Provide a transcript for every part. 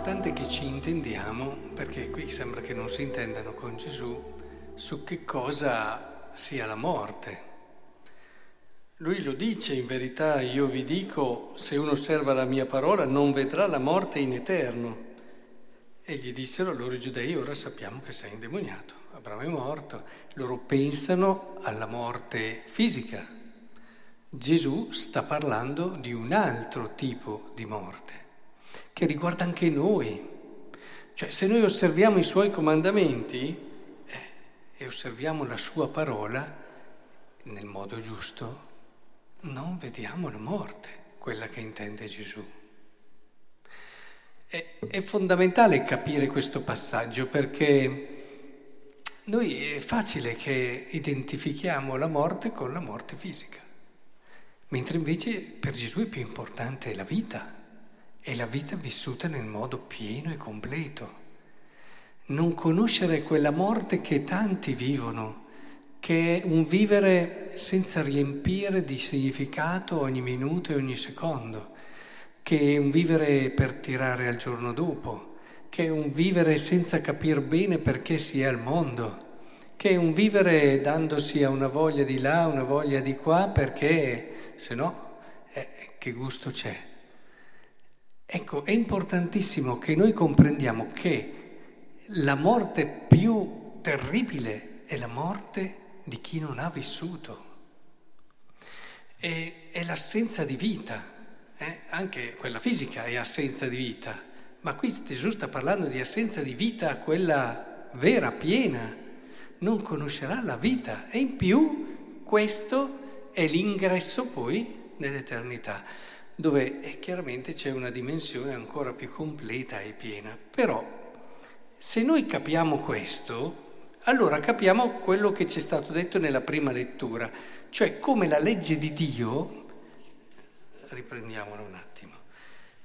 importante che ci intendiamo, perché qui sembra che non si intendano con Gesù, su che cosa sia la morte. Lui lo dice, in verità io vi dico, se uno osserva la mia parola non vedrà la morte in eterno. E gli dissero loro giudei, ora sappiamo che sei indemoniato, Abramo è morto. Loro pensano alla morte fisica. Gesù sta parlando di un altro tipo di morte, che riguarda anche noi. Cioè, se noi osserviamo i suoi comandamenti eh, e osserviamo la sua parola nel modo giusto, non vediamo la morte, quella che intende Gesù. È, è fondamentale capire questo passaggio perché noi è facile che identifichiamo la morte con la morte fisica, mentre invece per Gesù è più importante la vita, è la vita vissuta nel modo pieno e completo. Non conoscere quella morte che tanti vivono, che è un vivere senza riempire di significato ogni minuto e ogni secondo, che è un vivere per tirare al giorno dopo, che è un vivere senza capire bene perché si è al mondo, che è un vivere dandosi a una voglia di là, una voglia di qua, perché se no eh, che gusto c'è. Ecco, è importantissimo che noi comprendiamo che la morte più terribile è la morte di chi non ha vissuto. E, è l'assenza di vita, eh? anche quella fisica è assenza di vita, ma qui Gesù sta parlando di assenza di vita, quella vera, piena, non conoscerà la vita e in più questo è l'ingresso poi nell'eternità, dove eh, chiaramente c'è una dimensione ancora più completa e piena. Però se noi capiamo questo, allora capiamo quello che ci è stato detto nella prima lettura, cioè come la legge di Dio, riprendiamola un attimo,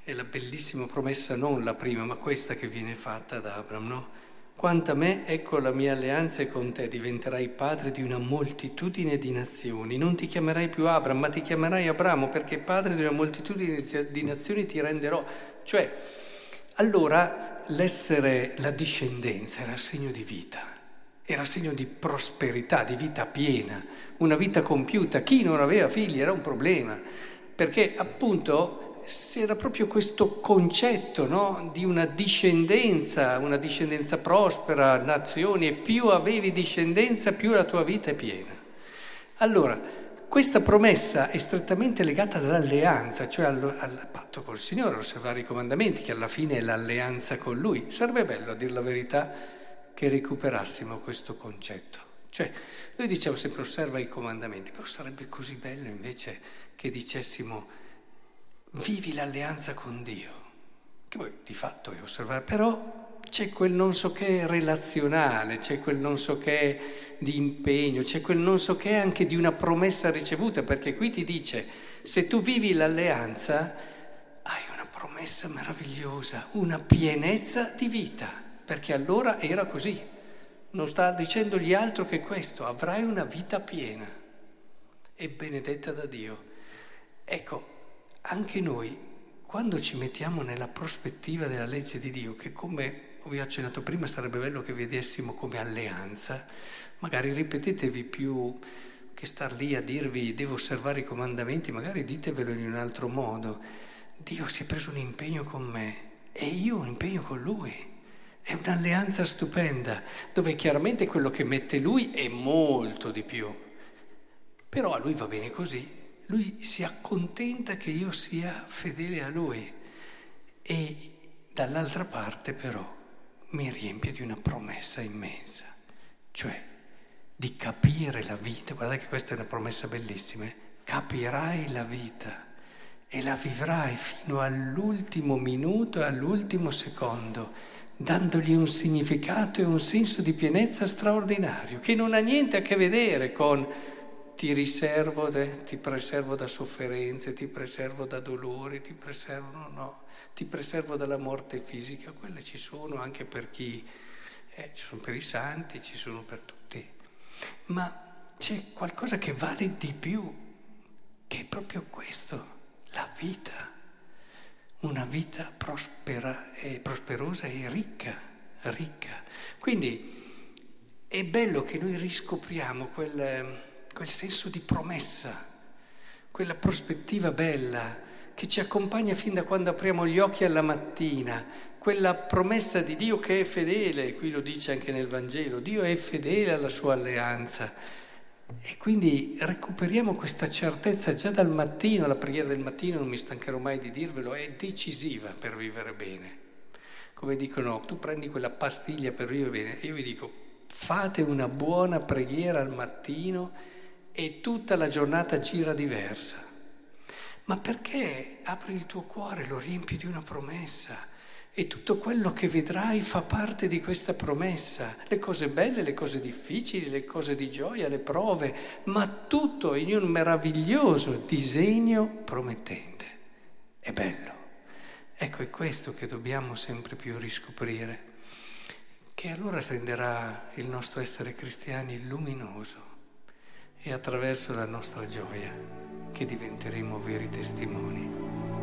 è la bellissima promessa, non la prima, ma questa che viene fatta ad Abram, no? Quanto a me, ecco la mia alleanza è con te, diventerai padre di una moltitudine di nazioni. Non ti chiamerai più Abram, ma ti chiamerai Abramo, perché padre di una moltitudine di nazioni ti renderò. Cioè, allora l'essere la discendenza era segno di vita era segno di prosperità, di vita piena, una vita compiuta. Chi non aveva figli era un problema, perché appunto era proprio questo concetto no? di una discendenza, una discendenza prospera, nazioni, e più avevi discendenza, più la tua vita è piena. Allora, questa promessa è strettamente legata all'alleanza, cioè al, al patto col Signore, osservare i comandamenti, che alla fine è l'alleanza con Lui. Sarebbe bello, a dire la verità, che recuperassimo questo concetto. Cioè, noi diciamo sempre osserva i comandamenti, però sarebbe così bello invece che dicessimo vivi l'alleanza con Dio, che poi di fatto è osservare, però c'è quel non so che relazionale, c'è quel non so che di impegno, c'è quel non so che anche di una promessa ricevuta, perché qui ti dice se tu vivi l'alleanza hai una promessa meravigliosa, una pienezza di vita perché allora era così. Non sta dicendogli altro che questo, avrai una vita piena e benedetta da Dio. Ecco, anche noi, quando ci mettiamo nella prospettiva della legge di Dio, che come vi ho accennato prima sarebbe bello che vedessimo come alleanza, magari ripetetevi più che star lì a dirvi devo osservare i comandamenti, magari ditevelo in un altro modo. Dio si è preso un impegno con me e io un impegno con Lui. È un'alleanza stupenda, dove chiaramente quello che mette lui è molto di più. Però a lui va bene così, lui si accontenta che io sia fedele a lui e dall'altra parte però mi riempie di una promessa immensa, cioè di capire la vita. Guardate che questa è una promessa bellissima, eh? capirai la vita e la vivrai fino all'ultimo minuto e all'ultimo secondo dandogli un significato e un senso di pienezza straordinario, che non ha niente a che vedere con ti riservo, ti preservo da sofferenze, ti preservo da dolori, ti preservo, no, no, ti preservo dalla morte fisica, quelle ci sono anche per chi, eh, ci sono per i santi, ci sono per tutti, ma c'è qualcosa che vale di più, che è proprio questo, la vita. una vita prospera e prosperosa e ricca, ricca. Quindi è bello che noi riscopriamo quel, quel senso di promessa, quella prospettiva bella che ci accompagna fin da quando apriamo gli occhi alla mattina, quella promessa di Dio che è fedele, qui lo dice anche nel Vangelo, Dio è fedele alla sua alleanza. E quindi recuperiamo questa certezza già dal mattino, la preghiera del mattino, non mi stancherò mai di dirvelo, è decisiva per vivere bene. Come dicono, tu prendi quella pastiglia per vivere bene, io vi dico, fate una buona preghiera al mattino e tutta la giornata gira diversa. Ma perché apri il tuo cuore, lo riempi di una promessa? E tutto quello che vedrai fa parte di questa promessa, le cose belle, le cose difficili, le cose di gioia, le prove, ma tutto in un meraviglioso disegno promettente. È bello. Ecco, è questo che dobbiamo sempre più riscoprire, che allora renderà il nostro essere cristiani luminoso e attraverso la nostra gioia che diventeremo veri testimoni.